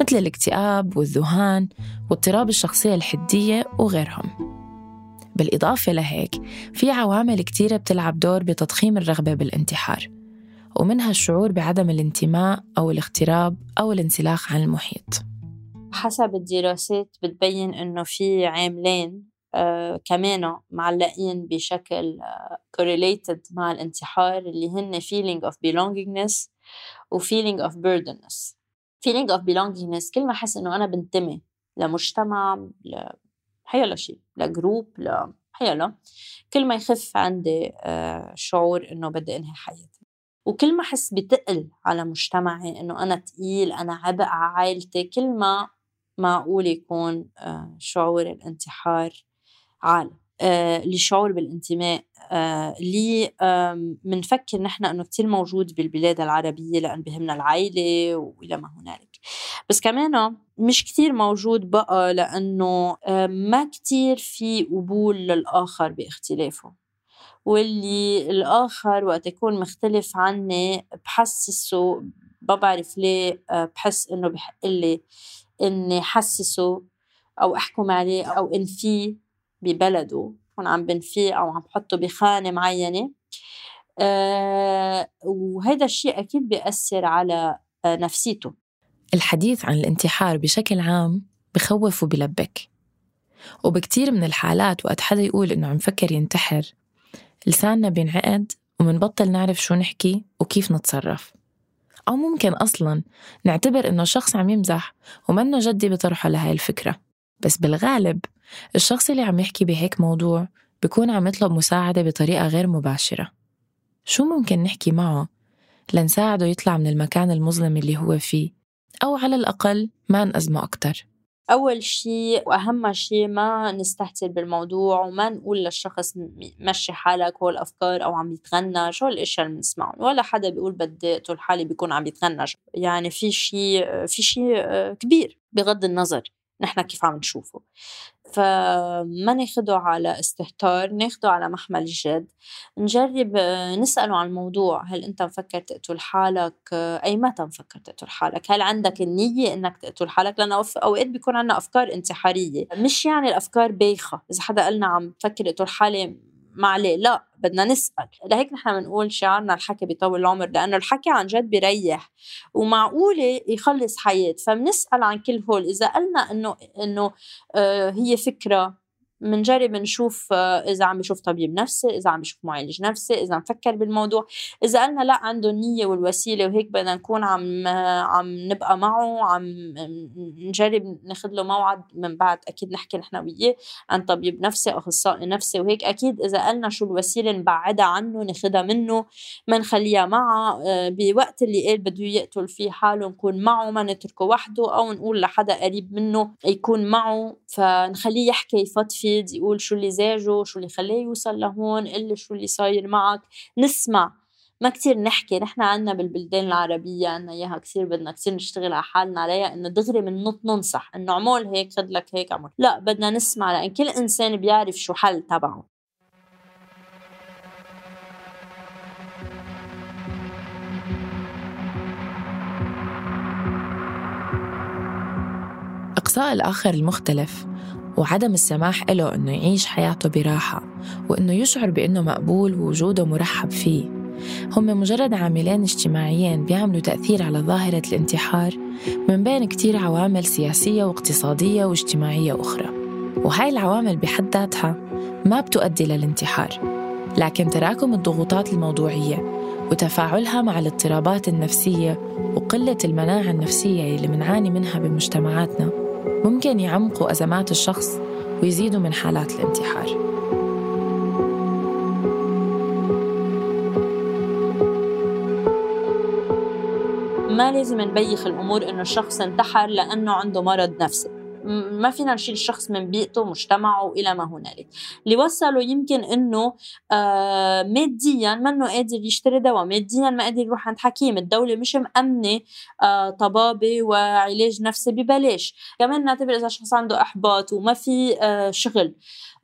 مثل الاكتئاب والذهان واضطراب الشخصية الحدية وغيرهم. بالإضافة لهيك في عوامل كتيرة بتلعب دور بتضخيم الرغبة بالانتحار ومنها الشعور بعدم الانتماء أو الاغتراب أو الانسلاخ عن المحيط. حسب الدراسات بتبين إنه في عاملين كمان معلقين بشكل آه correlated مع الانتحار اللي هن feeling of belongingness و feeling of burdenness. feeling of belongingness كل ما أحس إنه أنا بنتمي لمجتمع حيلا شيء لجروب ل حيلا كل ما يخف عندي آه شعور إنه بدي أنهي حياتي. وكل ما أحس بتقل على مجتمعي إنه أنا تقيل أنا عبء على عائلتي كل ما معقول يكون آه شعور الانتحار عالي آه لشعور بالانتماء آه اللي آه منفكر نحن إنه كتير موجود بالبلاد العربية لأن بهمنا العائله وإلى ما هنالك. بس كمان مش كتير موجود بقى لأنه آه ما كتير في قبول للآخر باختلافه. واللي الآخر وقت يكون مختلف عني بحسسه ما بعرف ليه بحس إنه بحق لي إني حسسه أو أحكم عليه أو انفيه ببلده بكون عم بنفيه أو عم بحطه بخانة معينة. آه وهذا الشيء أكيد بيأثر على آه نفسيته. الحديث عن الانتحار بشكل عام بخوف وبلبك. وبكتير من الحالات وقت حدا يقول إنه عم فكر ينتحر لساننا بينعقد ومنبطل نعرف شو نحكي وكيف نتصرف. أو ممكن أصلا نعتبر إنه الشخص عم يمزح ومنه جدي بطرحه لهاي الفكرة. بس بالغالب الشخص اللي عم يحكي بهيك موضوع بيكون عم يطلب مساعدة بطريقة غير مباشرة. شو ممكن نحكي معه لنساعده يطلع من المكان المظلم اللي هو فيه أو على الأقل ما نأزمه أكتر؟ أول شيء وأهم شيء ما نستهتر بالموضوع وما نقول للشخص مشي حالك هو الأفكار أو عم يتغنى شو الأشياء اللي بنسمعهم. ولا حدا بيقول بدي طول حالي بيكون عم يتغنى يعني في شيء في شيء كبير بغض النظر نحن كيف عم نشوفه. فما ناخده على استهتار ناخده على محمل الجد نجرب نسأله عن الموضوع. هل أنت مفكر تقتل حالك؟ أي متى مفكر تقتل حالك. هل عندك النية أنك تقتل حالك؟ لأن أوقات بيكون عندنا أفكار انتحارية. مش يعني الأفكار بايخة. إذا حدا قالنا عم بفكر أقتل حالي ما عليه لا بدنا نسأل. لهيك نحن بنقول شعارنا الحكي بيطول العمر لأنه الحكي عن جد بيريح ومعقولة يخلص حياة. فبنسأل عن كل هول. إذا قلنا إنه إنه آه هي فكرة منجرب نشوف إذا عم بشوف طبيب نفسي إذا عم بشوف معالج نفسي إذا مفكر بالموضوع. إذا قلنا لا عنده النية والوسيلة وهيك بدنا نكون عم عم نبقى معه عم نجرب ناخذ له موعد من بعد أكيد نحكي نحن وياه عن طبيب نفسي أخصائي نفسي وهيك. أكيد إذا قلنا شو الوسيلة نبعدها عنه ناخذها منه ما نخليها معه بوقت اللي قال بده يقتل فيه حاله نكون معه ما نتركه وحده أو نقول لحدا قريب منه يكون معه. فنخليه يحكي يفضفض يقول شو اللي زاجه شو اللي خلاه يوصل لهون قل شو اللي صاير معك. نسمع. ما كتير نحكي. نحن عنا بالبلدان العربية عنا إياها كتير بدنا كتير نشتغل على حالنا عليها إنه دغري من نط ننصح. إنه عمول هيك خد لك هيك عمول. لا بدنا نسمع لأن كل إنسان بيعرف شو حل تبعه. إقصاء الآخر المختلف. وعدم السماح له إنه يعيش حياته براحة وإنه يشعر بإنه مقبول ووجوده مرحب فيه. هم مجرد عاملين اجتماعيين بيعملوا تأثير على ظاهرة الانتحار من بين كتير عوامل سياسية واقتصادية واجتماعية أخرى. وهاي العوامل بحد ذاتها ما بتؤدي للانتحار لكن تراكم الضغوطات الموضوعية وتفاعلها مع الاضطرابات النفسية وقلة المناعة النفسية اللي منعاني منها بمجتمعاتنا ممكن يعمقوا أزمات الشخص ويزيدوا من حالات الانتحار. ما لازم نبيخ الأمور إنه الشخص انتحر لأنه عنده مرض نفسي. ما فينا نشيل الشخص من بيئته مجتمعه إلى ما هنالك. اللي وصله يمكن إنه آه ماديا منه قادر يشتري دواء ماديا ما قادر يروح عند حكيم. الدولة مش مأمنة آه طبابة وعلاج نفسي ببلاش. كمان نعتبر إذا الشخص عنده إحباط وما في آه شغل.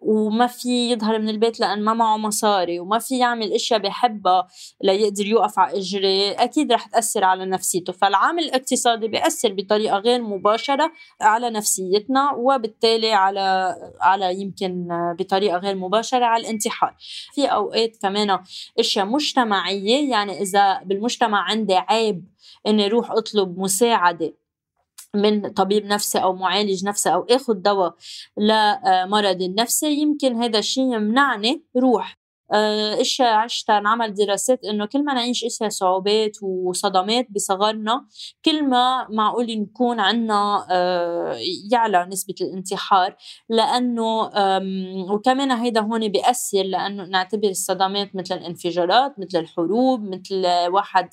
وما في يظهر من البيت لأن ما معه مصاري وما في يعمل أشياء بحبها ليقدر يوقف على إجري أكيد رح تأثر على نفسيته. فالعامل الاقتصادي بيأثر بطريقة غير مباشرة على نفسيتنا وبالتالي على على يمكن بطريقة غير مباشرة على الانتحار. في أوقات كمان أشياء مجتمعية يعني إذا بالمجتمع عندي عيب إني أروح أطلب مساعدة من طبيب نفسي أو معالج نفسي أو اخذ دواء لمرض النفسي يمكن هذا الشيء يمنعني روح. آه، اشياء عشتها انعمل دراسات إنه كل ما نعيش اشياء صعوبات وصدمات بصغرنا كل ما معقول نكون عنا آه، يعلى نسبة الانتحار. لأنه وكمان هيدا هون بيأثر لأنه نعتبر الصدمات مثل الانفجارات مثل الحروب مثل واحد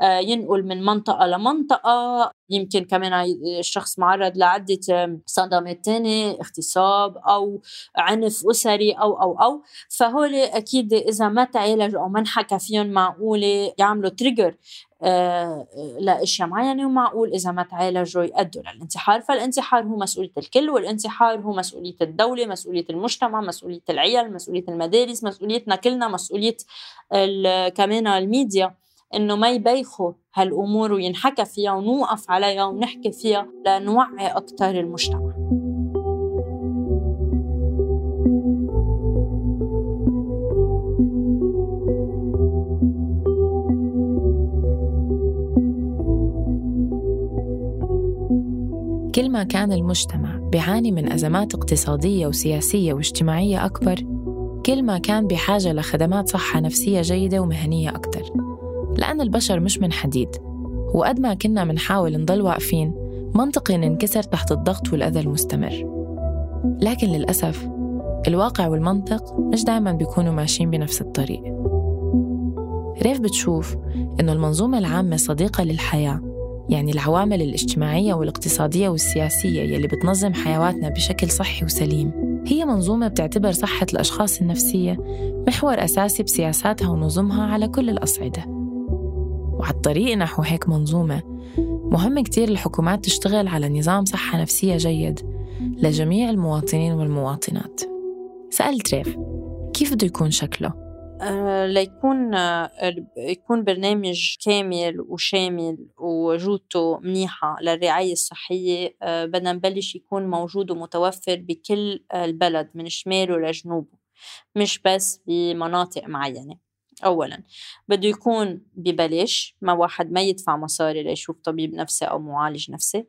آه، ينقل من منطقة لمنطقة. يمكن كمان الشخص معرض لعدة صدمات تانية اغتصاب أو عنف أسري أو أو أو فهول أكيد إذا ما تعالجوا أو ما انحكى فيهم معقولة يعملوا تريجر آه لأشياء معينة ومعقول إذا ما تعالجوا يؤدوا للانتحار، فالانتحار هو مسؤولية الكل والانتحار هو مسؤولية الدولة، مسؤولية المجتمع، مسؤولية العيال، مسؤولية المدارس، مسؤوليتنا كلنا، مسؤولية كمان الميديا. إنه ما يبيخوا هالأمور وينحكى فيها ونوقف عليها ونحكي فيها لنوعي أكثر المجتمع. كل ما كان المجتمع بيعاني من أزمات اقتصادية وسياسية واجتماعية أكبر كل ما كان بحاجة لخدمات صحة نفسية جيدة ومهنية أكثر لأن البشر مش من حديد. وقد ما كنا منحاول نضل واقفين منطقي ننكسر تحت الضغط والأذى المستمر. لكن للأسف الواقع والمنطق مش دايما بيكونوا ماشيين بنفس الطريق. ريف بتشوف إنه المنظومة العامة صديقة للحياة يعني العوامل الاجتماعية والاقتصادية والسياسية يلي بتنظم حيواتنا بشكل صحي وسليم. هي منظومة بتعتبر صحة الأشخاص النفسية محور أساسي بسياساتها ونظمها على كل الأصعدة. وعلى الطريق نحو هيك منظومة. مهم كتير الحكومات تشتغل على نظام صحة نفسية جيد لجميع المواطنين والمواطنات. سألت ريف كيف بده يكون شكله؟ آه ليكون آه يكون برنامج كامل وشامل وجودته منيحة للرعاية الصحية. آه بدنا نبلش يكون موجود ومتوفر بكل البلد من شماله لجنوبه مش بس بمناطق معينة. أولا. بده يكون ببلاش ما واحد ما يدفع مصاري ليشوف طبيب نفسي أو معالج نفسي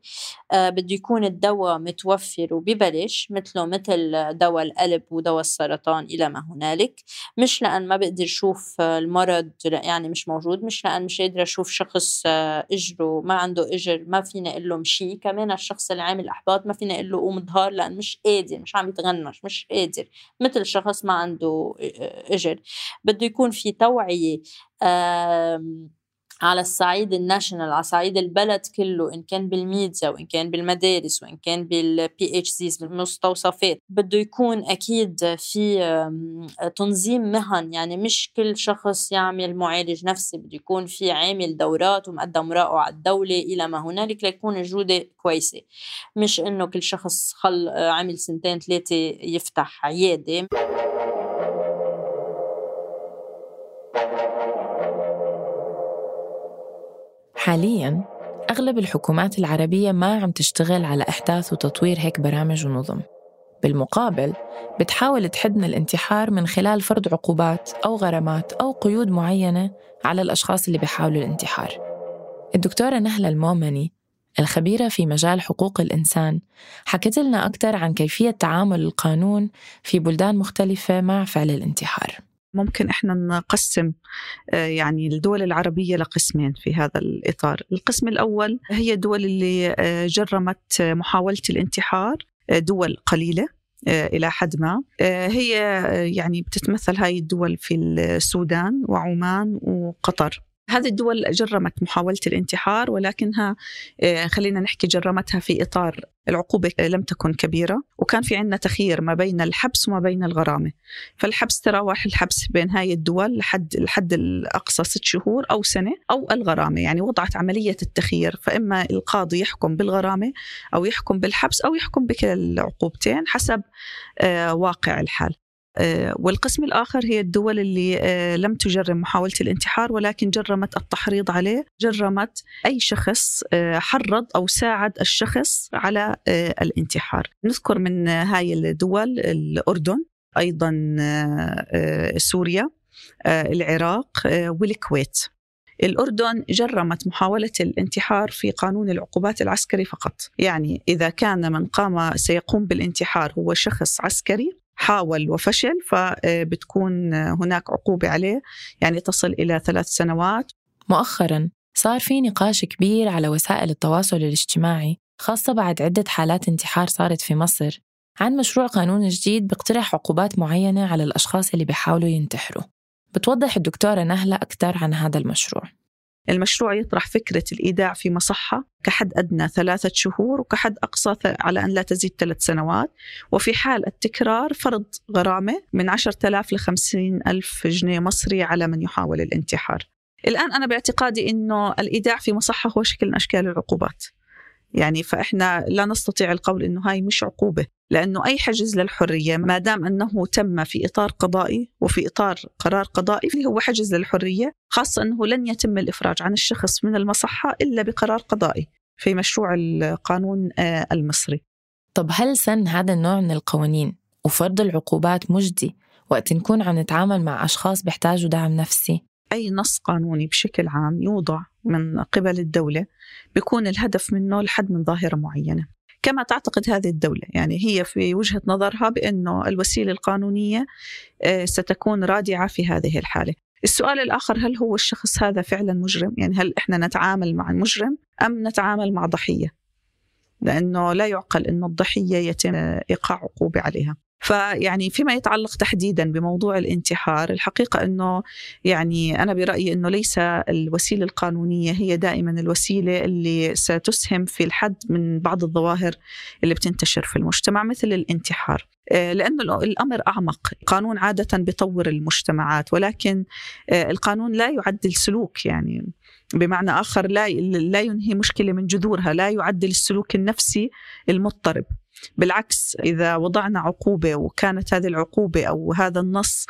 آه بده يكون الدواء متوفر وببلاش مثله مثل دواء القلب ودواء السرطان إلى ما هنالك. مش لأن ما بقدر شوف المرض يعني مش موجود مش لأن مش قادرة أشوف شخص آه إجره ما عنده إجر ما فينا أقول له مشي كمان الشخص اللي عامل أحباط ما فينا أقول له قوم ظهر لأن مش قادر مش عم يتغنش مش قادر مثل شخص ما عنده آه، إجر. بده يكون في توعية على الصعيد ال national على صعيد البلد كله إن كان بالميديا وإن كان بالمدارس وإن كان بال PHCs بالمستوصفات. بده يكون أكيد في تنظيم مهن. يعني مش كل شخص يعمل معالج نفسي بده يكون في عامل دورات ومقدم رائع على الدولة إلى ما هنالك ليكون الجودة كويسة. مش إنه كل شخص خل عمل سنتين ثلاثة يفتح عيادة. حالياً أغلب الحكومات العربية ما عم تشتغل على إحداث وتطوير هيك برامج ونظم. بالمقابل بتحاول تحد من الانتحار من خلال فرض عقوبات أو غرامات أو قيود معينة على الأشخاص اللي بيحاولوا الانتحار. الدكتورة نهلة المؤمني الخبيرة في مجال حقوق الإنسان حكت لنا أكثر عن كيفية تعامل القانون في بلدان مختلفة مع فعل الانتحار. ممكن إحنا نقسم آه، يعني الدول العربية لقسمين في هذا الإطار، القسم الأول هي الدول اللي آه، جرمت محاولة الانتحار آه، دول قليلة إلى حد ما. هي يعني بتتمثل هاي الدول في السودان وعمان وقطر. هذه الدول جرمت محاولة الانتحار ولكنها آه، خلينا نحكي جرمتها في إطار العقوبة لم تكن كبيرة وكان في عندنا تخيير ما بين الحبس وما بين الغرامة. فالحبس تراوح الحبس بين هاي الدول لحد الحد الأقصى ست شهور أو سنة أو الغرامة. يعني وضعت عملية التخيير فإما القاضي يحكم بالغرامة أو يحكم بالحبس أو يحكم بكلا العقوبتين حسب آه، واقع الحال. والقسم الآخر هي الدول اللي آه، لم تجرم محاولة الانتحار ولكن جرمت التحريض عليه. جرمت أي شخص آه، حرض أو ساعد الشخص على الانتحار. نذكر من هاي الدول الأردن أيضا سوريا العراق والكويت. الأردن جرمت محاولة الانتحار في قانون العقوبات العسكري فقط. يعني إذا كان من قام سيقوم بالانتحار هو شخص عسكري حاول وفشل فبتكون هناك عقوبة عليه. يعني تصل إلى ثلاث سنوات. مؤخرا صار في نقاش كبير على وسائل التواصل الاجتماعي خاصة بعد عدة حالات انتحار صارت في مصر عن مشروع قانون جديد بيقترح عقوبات معينة على الأشخاص اللي بيحاولوا ينتحروا. بتوضح الدكتورة نهلة أكثر عن هذا المشروع. المشروع يطرح فكرة الإيداع في مصحة كحد أدنى ثلاثة شهور وكحد أقصى على أن لا تزيد ثلاث سنوات وفي حال التكرار فرض غرامة من 10,000 ل 50 ألف جنيه مصري على من يحاول الانتحار. الآن أنا باعتقادي أنه الإيداع في مصحة هو شكل من أشكال العقوبات. يعني فإحنا لا نستطيع القول أنه هاي مش عقوبة لأنه أي حجز للحرية ما دام أنه تم في إطار قضائي وفي إطار قرار قضائي اللي هو حجز للحرية خاصة أنه لن يتم الإفراج عن الشخص من المصحة إلا بقرار قضائي في مشروع القانون آه، المصري طب هل سن هذا النوع من القوانين وفرض العقوبات مجدي وقت نكون عم نتعامل مع أشخاص بيحتاجوا دعم نفسي؟ أي نص قانوني بشكل عام يوضع من قبل الدولة بيكون الهدف منه الحد من ظاهرة معينة. كما تعتقد هذه الدولة يعني هي في وجهة نظرها بأنه الوسيلة القانونية آه، ستكون رادعة في هذه الحالة. السؤال الآخر هل هو الشخص هذا فعلا مجرم؟ يعني هل إحنا نتعامل مع المجرم أم نتعامل مع ضحية؟ لأنه لا يعقل أن الضحية يتم إيقاع عقوبة عليها. فيعني فيما يتعلق تحديدا بموضوع الانتحار الحقيقة أنه يعني أنا برأيي أنه ليس الوسيلة القانونية هي دائما الوسيلة اللي ستسهم في الحد من بعض الظواهر اللي بتنتشر في المجتمع مثل الانتحار. آه، لأن الأمر أعمق القانون عادة بيطور المجتمعات ولكن آه، القانون لا يعدل سلوك يعني بمعنى آخر لا لا ينهي مشكلة من جذورها لا يعدل السلوك النفسي المضطرب. بالعكس إذا وضعنا عقوبة وكانت هذه العقوبة أو هذا النص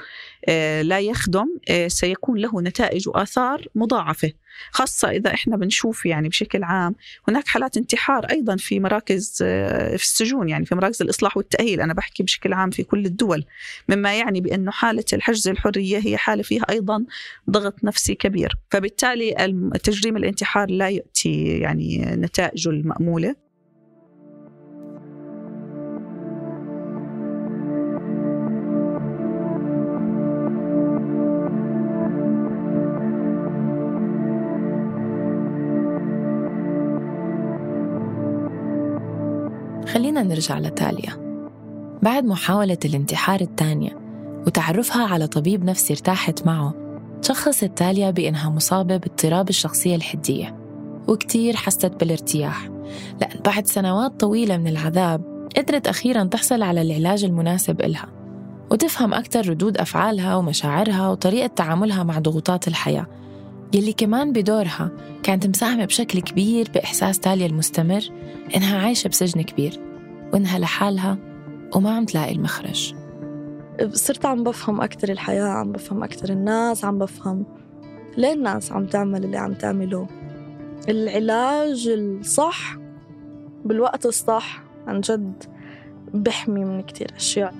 آه، لا يخدم آه، سيكون له نتائج وآثار مضاعفة. خاصة إذا إحنا بنشوف يعني بشكل عام هناك حالات انتحار أيضا في مراكز آه، في السجون يعني في مراكز الإصلاح والتأهيل. أنا بحكي بشكل عام في كل الدول مما يعني بأنه حالة الحجز الحرية هي حالة فيها أيضا ضغط نفسي كبير. فبالتالي تجريم الانتحار لا يؤتي يعني نتائجه المأمولة. نرجع لتاليا. بعد محاولة الانتحار الثانية وتعرفها على طبيب نفسي ارتاحت معه شخصت تاليا بأنها مصابة باضطراب الشخصية الحدية وكتير حست بالارتياح. لأن بعد سنوات طويلة من العذاب قدرت أخيرا تحصل على العلاج المناسب إلها وتفهم أكثر ردود أفعالها ومشاعرها وطريقة تعاملها مع ضغوطات الحياة. يلي كمان بدورها كانت مساهمة بشكل كبير بإحساس تاليا المستمر إنها عايشة بسجن كبير. وإنها لحالها وما عم تلاقي المخرج. صرت عم بفهم أكتر الحياة عم بفهم أكتر الناس عم بفهم ليه الناس عم تعمل اللي عم تعمله. العلاج الصح بالوقت الصح عن جد بحمي من كتير أشياء.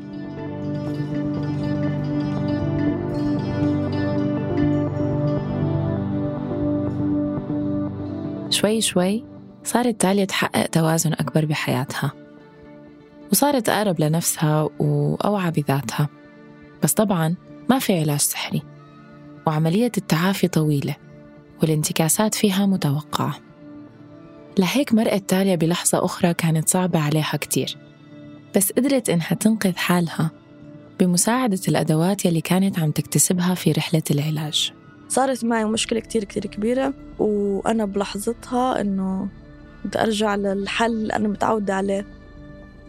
شوي شوي صارت تاليا تحقق توازن أكبر بحياتها. وصارت أقرب لنفسها وأوعى بذاتها. بس طبعا ما في علاج سحري وعملية التعافي طويلة والانتكاسات فيها متوقعة. لهيك مرقت تاليا بلحظة أخرى كانت صعبة عليها كتير بس قدرت إنها تنقذ حالها بمساعدة الأدوات يلي كانت عم تكتسبها في رحلة العلاج. صارت معي مشكلة كتير كتير كبيرة وأنا بلحظتها إنه بدي أرجع للحل اللي أنا متعودة عليه.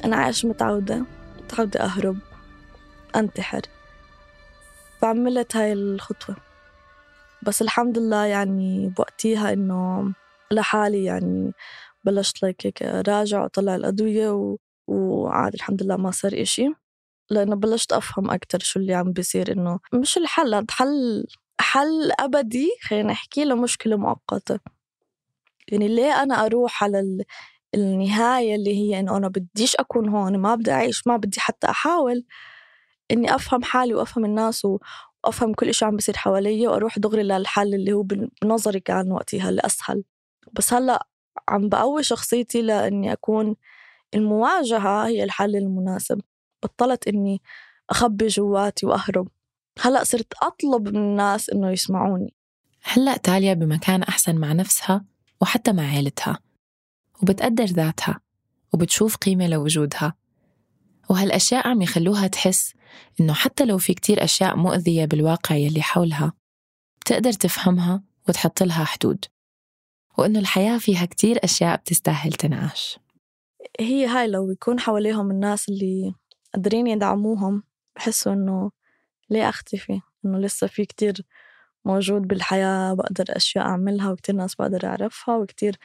أنا عايش متعودة متعودة أهرب أنتحر. فعملت هاي الخطوة. بس الحمد لله يعني بوقتيها إنه لحالي يعني بلشت لك راجع وطلع الأدوية و... وعاد الحمد لله ما صار إشي. لأنه بلشت أفهم أكتر شو اللي عم بيصير إنه مش الحل حل حل أبدي خلينا نحكي لمشكلة مؤقتة. يعني ليه أنا أروح على. النهاية اللي هي إنه أنا بديش أكون هون ما بدي أعيش ما بدي حتى أحاول إني أفهم حالي وأفهم الناس. وأفهم كل إشي عم بيصير حوالي وأروح دغري للحل اللي هو بنظري كان وقتها اللي أسهل. بس هلأ عم بقوي شخصيتي لإني أكون المواجهة هي الحل المناسب. بطلت إني أخبي جواتي وأهرب. هلأ صرت أطلب من الناس إنه يسمعوني. هلأ تاليا بمكان أحسن مع نفسها وحتى مع عيلتها. وبتقدر ذاتها وبتشوف قيمة لوجودها. وهالأشياء عم يخلوها تحس إنه حتى لو في كتير أشياء مؤذية بالواقع يلي حولها بتقدر تفهمها وتحط لها حدود. وإنه الحياة فيها كتير أشياء بتستاهل تنعاش. هي هاي لو يكون حواليهم الناس اللي قادرين يدعموهم بحسوا إنه ليه أختفي إنه لسه في كتير موجود بالحياة بقدر أشياء أعملها وكتير ناس بقدر أعرفها وكتير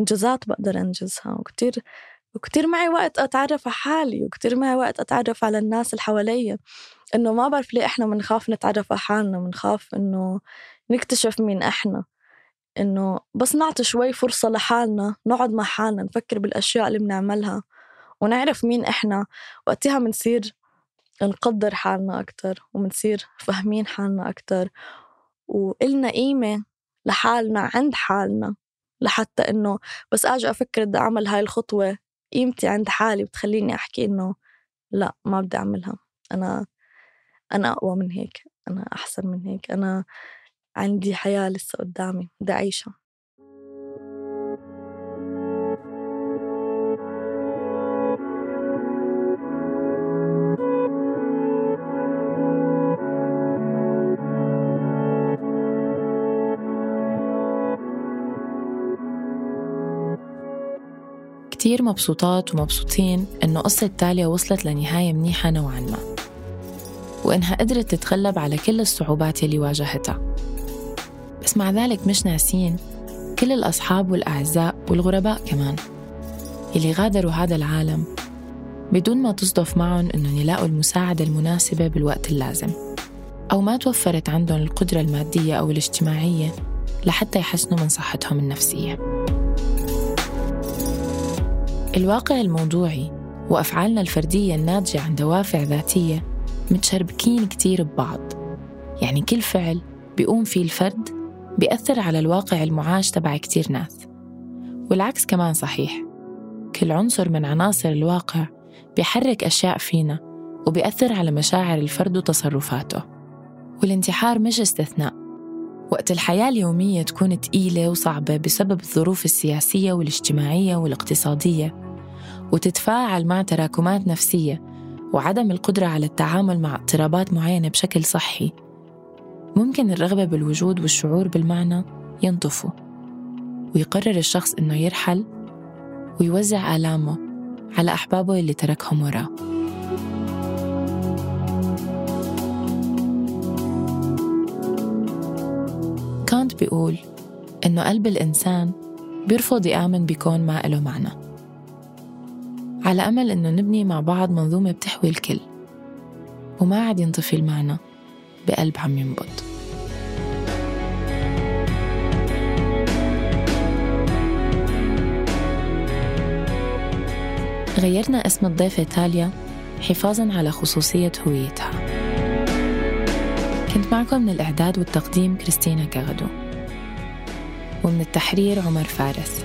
إنجازات بقدر أنجزها وكتير وكتير معي وقت أتعرف على حالي وكتير معي وقت أتعرف على الناس اللي حواليا. إنه ما بعرف ليه إحنا بنخاف نتعرف على حالنا بنخاف إنه نكتشف مين إحنا. إنه بس نعطي شوي فرصة لحالنا نقعد مع حالنا نفكر بالأشياء اللي بنعملها ونعرف مين إحنا. وقتها بنصير نقدر حالنا أكتر وبنصير فاهمين حالنا أكتر. وإلنا قيمة لحالنا عند حالنا. لحتى إنه بس أجي أفكر بدي أعمل هاي الخطوة قيمتي عند حالي بتخليني أحكي إنه لا ما بدي أعملها. أنا أنا أقوى من هيك أنا أحسن من هيك أنا عندي حياة لسه قدامي بدي أعيشها. كتير مبسوطات ومبسوطين إنه قصة تاليا وصلت لنهاية منيحة نوعا ما وإنها قدرت تتغلب على كل الصعوبات اللي واجهتها. بس مع ذلك مش ناسين كل الأصحاب والأعزاء والغرباء كمان اللي غادروا هذا العالم بدون ما تصدف معهم إنهم يلاقوا المساعدة المناسبة بالوقت اللازم أو ما توفرت عندهم القدرة المادية أو الاجتماعية لحتى يحسنوا من صحتهم النفسية. الواقع الموضوعي وأفعالنا الفردية الناتجة عن دوافع ذاتية متشربكين كتير ببعض. يعني كل فعل بيقوم فيه الفرد بيأثر على الواقع المعاش تبع كتير ناس. والعكس كمان صحيح. كل عنصر من عناصر الواقع بيحرك أشياء فينا وبيأثر على مشاعر الفرد وتصرفاته. والانتحار مش استثناء. وقت الحياة اليومية تكون تقيلة وصعبة بسبب الظروف السياسية والاجتماعية والاقتصادية وتتفاعل مع تراكمات نفسية وعدم القدرة على التعامل مع اضطرابات معينة بشكل صحي. ممكن الرغبة بالوجود والشعور بالمعنى ينطفوا ويقرر الشخص إنه يرحل ويوزع آلامه على أحبابه اللي تركهم وراه كانت بيقول إنه قلب الإنسان بيرفض يآمن بكون ما إله معنى. على أمل إنه نبني مع بعض منظومة بتحوي الكل وما عاد ينطفي المعنى بقلب عم ينبض. غيرنا اسم الضيفة تاليا حفاظا على خصوصية هويتها. كنت معكم من الإعداد والتقديم كريستينا كغدو ومن التحرير عمر فارس.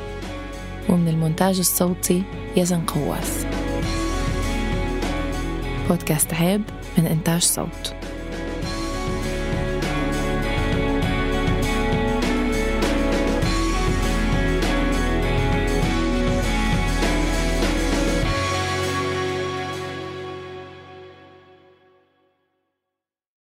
ومن المونتاج الصوتي يزن قواس. بودكاست عيب من إنتاج صوت.